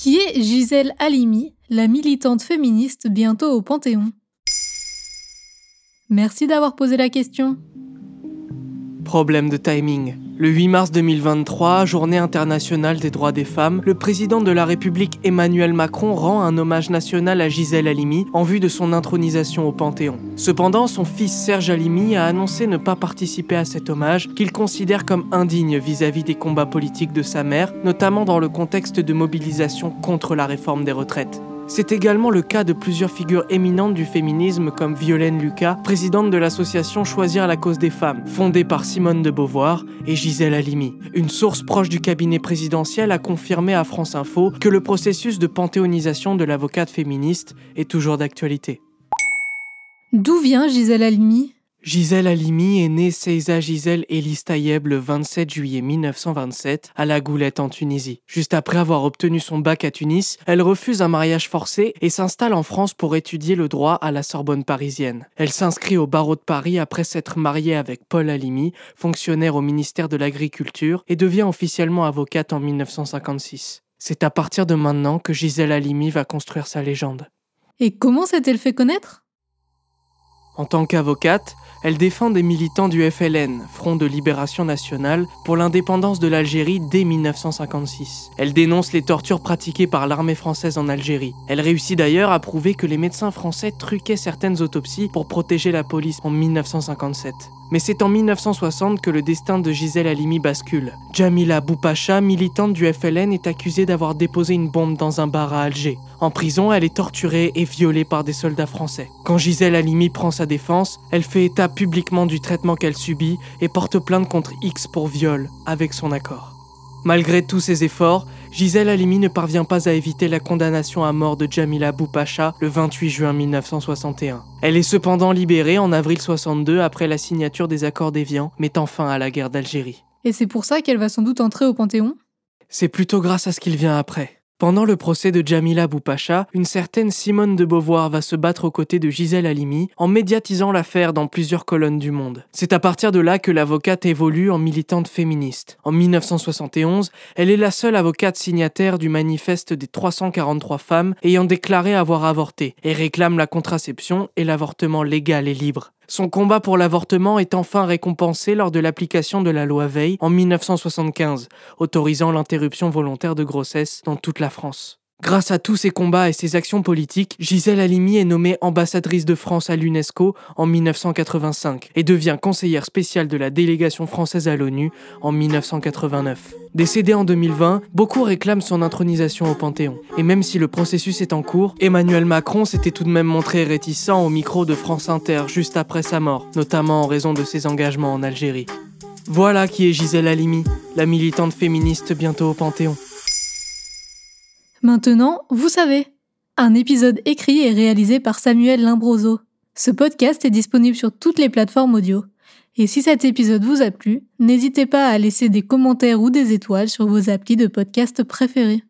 Qui est Gisèle Halimi, la militante féministe bientôt au Panthéon Merci d'avoir posé la question. Problème de timing. Le 8 mars 2023, journée internationale des droits des femmes, le président de la République Emmanuel Macron rend un hommage national à Gisèle Halimi en vue de son intronisation au Panthéon. Cependant, son fils Serge Halimi a annoncé ne pas participer à cet hommage qu'il considère comme indigne vis-à-vis des combats politiques de sa mère, notamment dans le contexte de mobilisation contre la réforme des retraites. C'est également le cas de plusieurs figures éminentes du féminisme comme Violaine Lucas, présidente de l'association Choisir la cause des femmes, fondée par Simone de Beauvoir, et Gisèle Halimi. Une source proche du cabinet présidentiel a confirmé à France Info que le processus de panthéonisation de l'avocate féministe est toujours d'actualité. D'où vient Gisèle Halimi? Gisèle Halimi est née Seiza Gisèle Elis Tayeb le 27 juillet 1927 à La Goulette en Tunisie. Juste après avoir obtenu son bac à Tunis, elle refuse un mariage forcé et s'installe en France pour étudier le droit à la Sorbonne parisienne. Elle s'inscrit au barreau de Paris après s'être mariée avec Paul Halimi, fonctionnaire au ministère de l'Agriculture, et devient officiellement avocate en 1956. C'est à partir de maintenant que Gisèle Halimi va construire sa légende. Et comment s'est-elle fait connaître? En tant qu'avocate, elle défend des militants du FLN, Front de Libération Nationale, pour l'indépendance de l'Algérie dès 1956. Elle dénonce les tortures pratiquées par l'armée française en Algérie. Elle réussit d'ailleurs à prouver que les médecins français truquaient certaines autopsies pour protéger la police en 1957. Mais c'est en 1960 que le destin de Gisèle Halimi bascule. Jamila Boupacha, militante du FLN, est accusée d'avoir déposé une bombe dans un bar à Alger. En prison, elle est torturée et violée par des soldats français. Quand Gisèle Halimi prend sa défense, elle fait état publiquement du traitement qu'elle subit et porte plainte contre X pour viol, avec son accord. Malgré tous ses efforts, Gisèle Halimi ne parvient pas à éviter la condamnation à mort de Jamila Boupacha le 28 juin 1961. Elle est cependant libérée en avril 62 après la signature des accords d'Évian mettant fin à la guerre d'Algérie. Et c'est pour ça qu'elle va sans doute entrer au Panthéon? C'est plutôt grâce à ce qu'il vient après. Pendant le procès de Jamila Boupacha, une certaine Simone de Beauvoir va se battre aux côtés de Gisèle Halimi en médiatisant l'affaire dans plusieurs colonnes du monde. C'est à partir de là que l'avocate évolue en militante féministe. En 1971, elle est la seule avocate signataire du manifeste des 343 femmes ayant déclaré avoir avorté et réclame la contraception et l'avortement légal et libre. Son combat pour l'avortement est enfin récompensé lors de l'application de la loi Veil en 1975, autorisant l'interruption volontaire de grossesse dans toute la France. Grâce à tous ces combats et ses actions politiques, Gisèle Halimi est nommée ambassadrice de France à l'UNESCO en 1985 et devient conseillère spéciale de la délégation française à l'ONU en 1989. Décédée en 2020, beaucoup réclament son intronisation au Panthéon. Et même si le processus est en cours, Emmanuel Macron s'était tout de même montré réticent au micro de France Inter juste après sa mort, notamment en raison de ses engagements en Algérie. Voilà qui est Gisèle Halimi, la militante féministe bientôt au Panthéon. Maintenant, vous savez. Un épisode écrit et réalisé par Samuel Limbroso. Ce podcast est disponible sur toutes les plateformes audio. Et si cet épisode vous a plu, n'hésitez pas à laisser des commentaires ou des étoiles sur vos applis de podcast préférés.